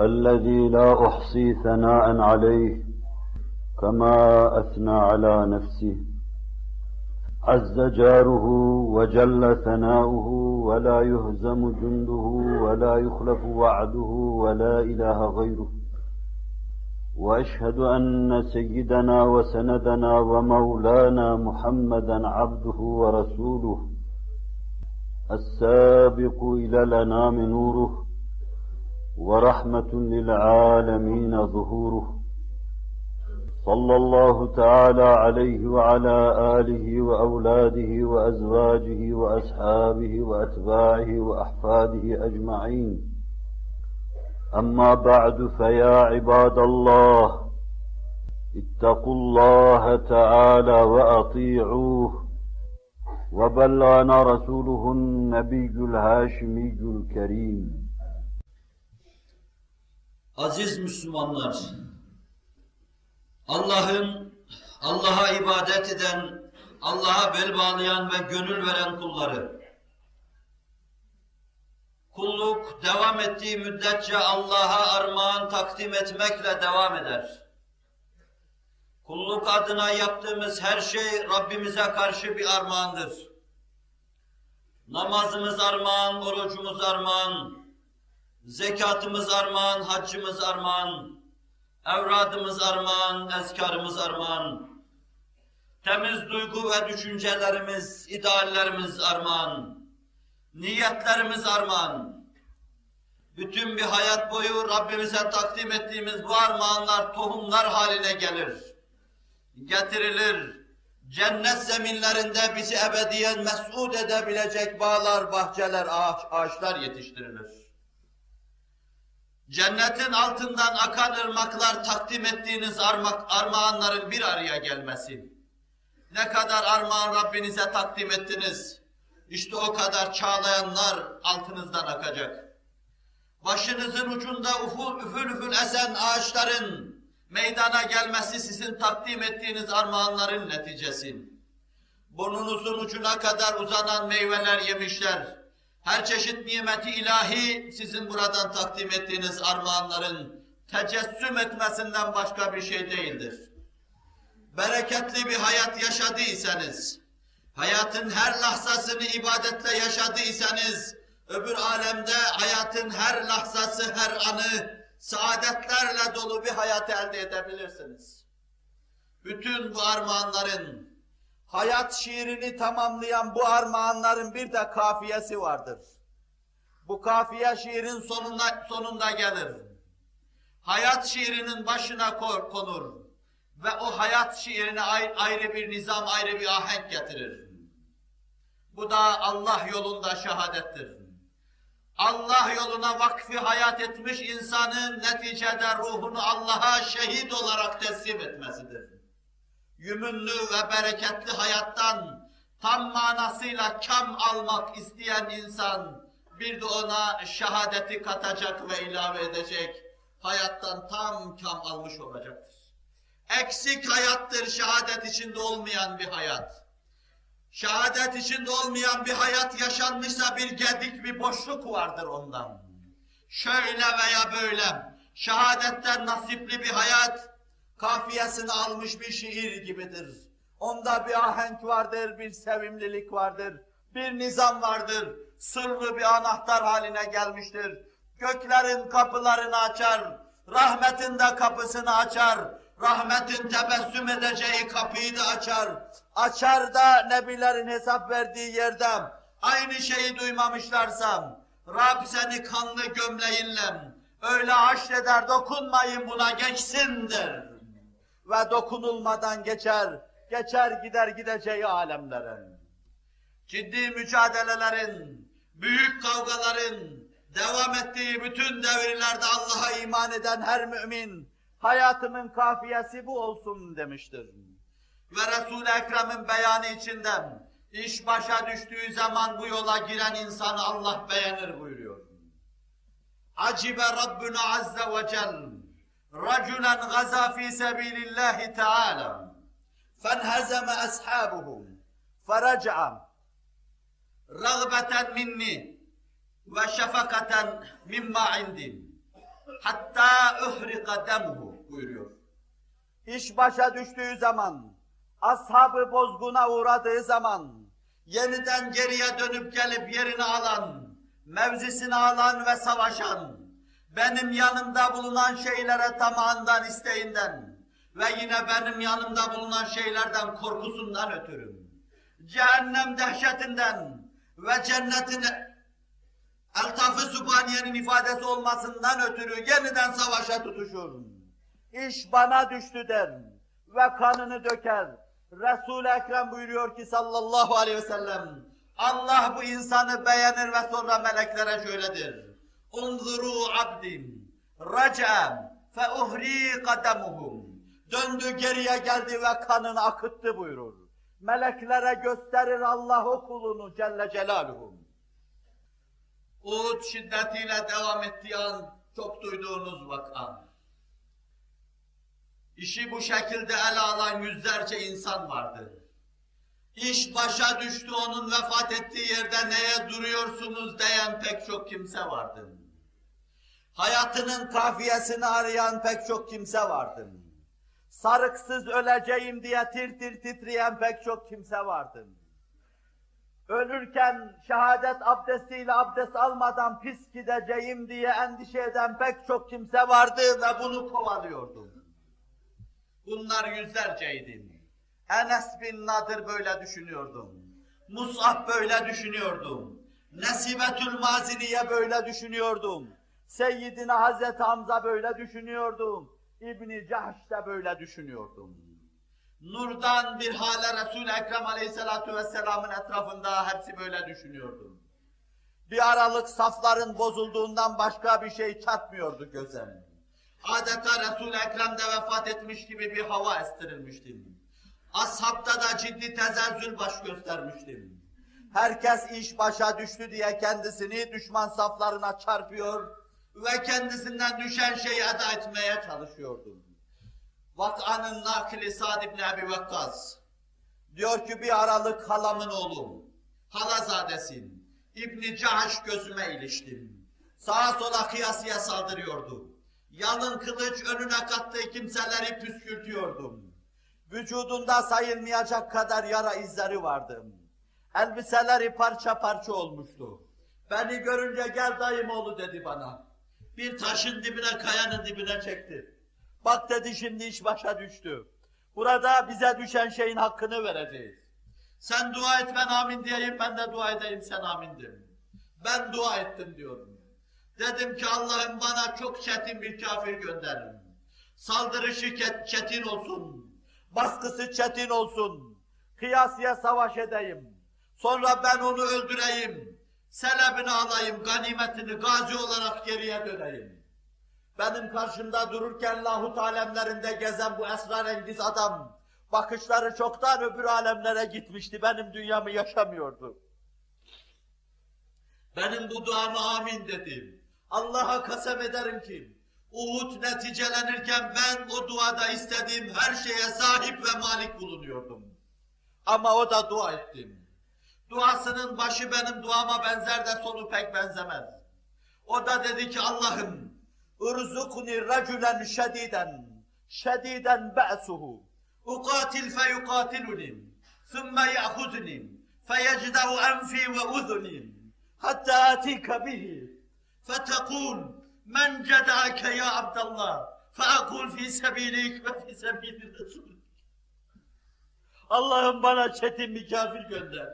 الذي لا أحصي ثناء عليه كما أثنى على نفسه. عز جاره وجل ثناؤه ولا يهزم جنده ولا يخلف وعده ولا إله غيره. وأشهد أن سيدنا وسندنا ومولانا محمدا عبده ورسوله السابق إلى الأنام نوره. ورحمة للعالمين ظهوره. صلى الله تعالى عليه وعلى آله وأولاده وأزواجه وأصحابه وأتباعه وأحفاده أجمعين. أما بعد فيا عباد الله اتقوا الله تعالى وأطيعوه. وبلغنا رسوله النبي الهاشمي الكريم. Aziz Müslümanlar, Allah'ın, Allah'a ibadet eden, Allah'a bel bağlayan ve gönül veren kulları, Kulluk devam ettiği müddetçe Allah'a armağan takdim etmekle devam eder. Kulluk adına yaptığımız her şey Rabbimize karşı bir armağandır. Namazımız armağan, orucumuz armağan, zekatımız armağan, haccımız armağan, evradımız armağan, ezkarımız armağan, temiz duygu ve düşüncelerimiz, ideallerimiz armağan, niyetlerimiz armağan. Bütün bir hayat boyu Rabbimize takdim ettiğimiz bu armağanlar tohumlar haline gelir. Getirilir. Cennet zeminlerinde bizi ebediyen mes'ud edebilecek bağlar, bahçeler, ağaç, ağaçlar yetiştirilir. Cennetin altından akan ırmaklar takdim ettiğiniz arma armağanların bir araya gelmesi. Ne kadar armağan Rabbinize takdim ettiniz, işte o kadar çağlayanlar altınızdan akacak. Başınızın ucunda uful üfül üfül esen ağaçların meydana gelmesi sizin takdim ettiğiniz armağanların neticesi. Burnunuzun ucuna kadar uzanan meyveler yemişler. Her çeşit nimeti ilahi sizin buradan takdim ettiğiniz armağanların tecessüm etmesinden başka bir şey değildir. Bereketli bir hayat yaşadıysanız, hayatın her lahzasını ibadetle yaşadıysanız, öbür alemde hayatın her lahzası, her anı saadetlerle dolu bir hayat elde edebilirsiniz. Bütün bu armağanların, hayat şiirini tamamlayan bu armağanların bir de kafiyesi vardır. Bu kafiye şiirin sonunda, sonunda gelir. Hayat şiirinin başına konur ve o hayat şiirine ayrı bir nizam, ayrı bir ahenk getirir. Bu da Allah yolunda şehadettir. Allah yoluna vakfi hayat etmiş insanın neticede ruhunu Allah'a şehit olarak teslim etmesidir. Yümünlü ve bereketli hayattan tam manasıyla kam almak isteyen insan bir de ona şehadeti katacak ve ilave edecek hayattan tam kam almış olacaktır. Eksik hayattır şehadet içinde olmayan bir hayat. Şehadet içinde olmayan bir hayat yaşanmışsa bir gedik, bir boşluk vardır ondan. Şöyle veya böyle, şehadetten nasipli bir hayat, kafiyesini almış bir şiir gibidir. Onda bir ahenk vardır, bir sevimlilik vardır, bir nizam vardır, sırlı bir anahtar haline gelmiştir. Göklerin kapılarını açar, rahmetin de kapısını açar, rahmetin tebessüm edeceği kapıyı da açar. Açar da nebilerin hesap verdiği yerde aynı şeyi duymamışlarsam Rab seni kanlı gömleğinle öyle haşreder dokunmayın buna geçsindir. Ve dokunulmadan geçer, geçer gider gideceği alemlerin. Ciddi mücadelelerin, büyük kavgaların, devam ettiği bütün devirlerde Allah'a iman eden her mümin, hayatımın kafiyesi bu olsun demiştir. Ve Resul-i Ekrem'in beyanı içinden, iş başa düştüğü zaman bu yola giren insanı Allah beğenir buyuruyor. Acibe Rabbuna Azze ve Celle, raculen gaza fi sebilillahi Teala, fenhezeme ashabuhum, feraca'a, رغبة مني ve مما عندي hatta اُحْرِقَ demuhu buyuruyor. İş başa düştüğü zaman, ashabı bozguna uğradığı zaman, yeniden geriye dönüp gelip yerini alan, mevzisini alan ve savaşan, benim yanımda bulunan şeylere tamağından, isteğinden ve yine benim yanımda bulunan şeylerden korkusundan ötürü, cehennem dehşetinden, ve cennetin Eltaf-ı Sübhaniye'nin ifadesi olmasından ötürü yeniden savaşa tutuşur. İş bana düştü der ve kanını döker. Resul-i Ekrem buyuruyor ki sallallahu aleyhi ve sellem, Allah bu insanı beğenir ve sonra meleklere şöyledir. Unzuru abdim, raca'em, fe uhri kademuhum. Döndü geriye geldi ve kanını akıttı buyurur. Meleklere gösterir Allah o kulunu Celle Celaluhu. Uhud şiddetiyle devam ettiği an çok duyduğunuz vaka. İşi bu şekilde ele alan yüzlerce insan vardı. İş başa düştü onun vefat ettiği yerde neye duruyorsunuz diyen pek çok kimse vardı. Hayatının kafiyesini arayan pek çok kimse vardı sarıksız öleceğim diye tir tir titreyen pek çok kimse vardı. Ölürken şehadet abdestiyle abdest almadan pis gideceğim diye endişe eden pek çok kimse vardı ve bunu kovalıyordum. Bunlar yüzlerceydi. Enes bin Nadir böyle düşünüyordum. Mus'ab böyle düşünüyordum. Nesibetül Maziniye böyle düşünüyordum. Seyyidina Hazreti Hamza böyle düşünüyordum. İbni Cahş da böyle düşünüyordum. Nurdan bir hale Resul-i Ekrem Aleyhisselatü Vesselam'ın etrafında hepsi böyle düşünüyordum. Bir aralık safların bozulduğundan başka bir şey çarpmıyordu göze. Adeta Resul-i Ekrem'de vefat etmiş gibi bir hava estirilmiştim. Ashabta da ciddi tezezzül baş göstermiştim. Herkes iş başa düştü diye kendisini düşman saflarına çarpıyor, ve kendisinden düşen şeyi eda etmeye çalışıyordum. Vak'anın nakli Sa'd ibn Ebi Vakkas. Diyor ki bir aralık halamın oğlu, halazadesin. İbni Cahaş gözüme iliştim. Sağa sola kıyasıya saldırıyordu. Yalın kılıç önüne kattığı kimseleri püskürtüyordum. Vücudunda sayılmayacak kadar yara izleri vardı. Elbiseleri parça parça olmuştu. Beni görünce gel dayım oğlu dedi bana bir taşın dibine, kayanın dibine çekti. Bak dedi şimdi iş başa düştü. Burada bize düşen şeyin hakkını vereceğiz. Sen dua et ben amin diyeyim, ben de dua edeyim sen amin de. Ben dua ettim diyorum. Dedim ki Allah'ım bana çok çetin bir kafir gönderin. Saldırışı çetin olsun. Baskısı çetin olsun. Kıyasıya savaş edeyim. Sonra ben onu öldüreyim selebini alayım, ganimetini gazi olarak geriye döneyim. Benim karşımda dururken lahut alemlerinde gezen bu esrarengiz adam, bakışları çoktan öbür alemlere gitmişti, benim dünyamı yaşamıyordu. Benim bu duama amin dedim. Allah'a kasem ederim ki, Uhud neticelenirken ben o duada istediğim her şeye sahip ve malik bulunuyordum. Ama o da dua ettim. Duasının başı benim duama benzer de sonu pek benzemez. O da dedi ki Allah'ım اُرْزُقْنِ رَجُلًا شَدِيدًا شَدِيدًا بَأْسُهُ اُقَاتِلْ فَيُقَاتِلُنِي ثُمَّ يَأْخُذُنِي فَيَجْدَعُ أَنْفِي وَأُذُنِي حَتَّى آتِيكَ بِهِ فَتَقُولُ مَنْ جَدَعَكَ يَا عَبْدَ اللّٰهِ فَأَقُولْ فِي سَبِيلِكَ وَفِي سَبِيلِ رَسُولِكَ Allah'ım bana çetin bir kafir gönder.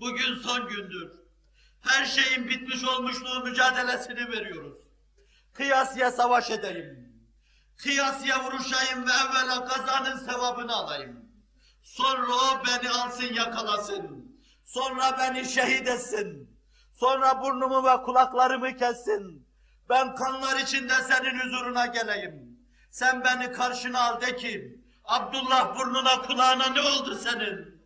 Bugün son gündür. Her şeyin bitmiş olmuşluğu mücadelesini veriyoruz. Kıyasya savaş edeyim. Kıyasya vuruşayım ve evvela kazanın sevabını alayım. Sonra o beni alsın yakalasın. Sonra beni şehit etsin. Sonra burnumu ve kulaklarımı kessin. Ben kanlar içinde senin huzuruna geleyim. Sen beni karşına al de ki, Abdullah burnuna kulağına ne oldu senin?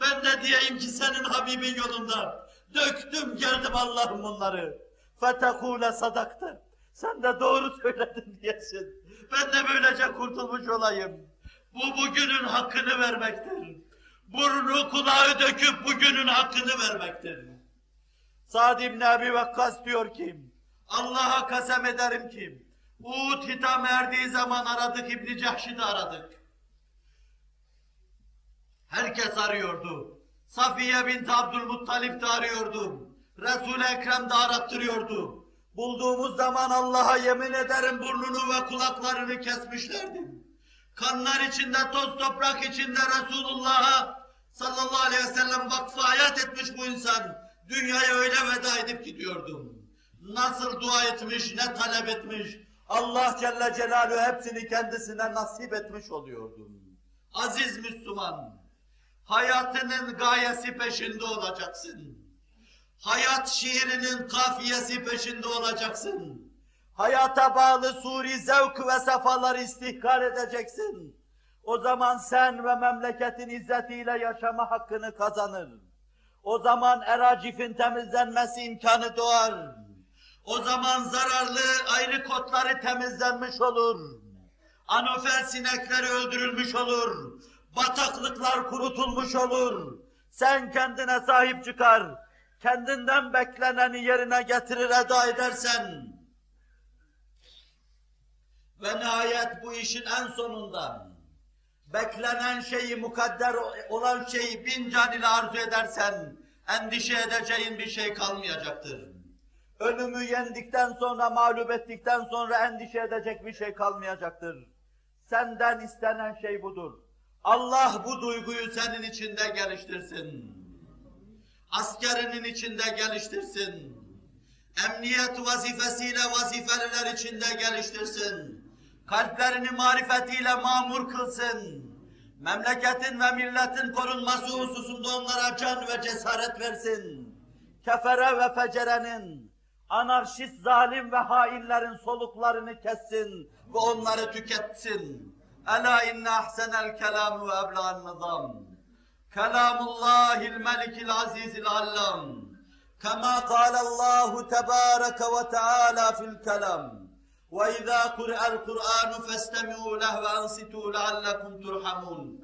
Ben de diyeyim ki senin Habibin yolunda. Döktüm geldim Allah'ım bunları. Fetekule sadaktı. Sen de doğru söyledin diyesin. Ben de böylece kurtulmuş olayım. Bu bugünün hakkını vermektir. Burnu kulağı döküp bugünün hakkını vermektir. Sa'd ibn Abi Vakkas diyor ki, Allah'a kasem ederim ki, Uhud hitam erdiği zaman aradık İbn Cahş'i aradık. Herkes arıyordu. Safiye bint Abdülmuttalip de arıyordu. Resul-i Ekrem de arattırıyordu. Bulduğumuz zaman Allah'a yemin ederim burnunu ve kulaklarını kesmişlerdi. Kanlar içinde, toz toprak içinde Resulullah'a sallallahu aleyhi ve sellem vakfı hayat etmiş bu insan. Dünyaya öyle veda edip gidiyordum. Nasıl dua etmiş, ne talep etmiş. Allah Celle Celaluhu hepsini kendisine nasip etmiş oluyordum. Aziz Müslüman, hayatının gayesi peşinde olacaksın. Hayat şiirinin kafiyesi peşinde olacaksın. Hayata bağlı suri zevk ve sefaları istihkar edeceksin. O zaman sen ve memleketin izzetiyle yaşama hakkını kazanır. O zaman eracifin temizlenmesi imkanı doğar. O zaman zararlı ayrı kotları temizlenmiş olur. Anofel sinekleri öldürülmüş olur. Bataklıklar kurutulmuş olur. Sen kendine sahip çıkar. Kendinden bekleneni yerine getirir eda edersen. Ve nihayet bu işin en sonunda beklenen şeyi, mukadder olan şeyi bin can ile arzu edersen, endişe edeceğin bir şey kalmayacaktır. Ölümü yendikten sonra, mağlup ettikten sonra endişe edecek bir şey kalmayacaktır. Senden istenen şey budur. Allah bu duyguyu senin içinde geliştirsin. Askerinin içinde geliştirsin. Emniyet vazifesiyle vazifeliler içinde geliştirsin. Kalplerini marifetiyle mamur kılsın. Memleketin ve milletin korunması hususunda onlara can ve cesaret versin. Kefere ve fecerenin, anarşist zalim ve hainlerin soluklarını kessin ve onları tüketsin. ألا إن أحسن الكلام وأبلغ النظام. كلام الله الملك العزيز العلام. كما قال الله تبارك وتعالى في الكلام. وإذا قرأ القرآن فاستمعوا له وأنصتوا لعلكم ترحمون.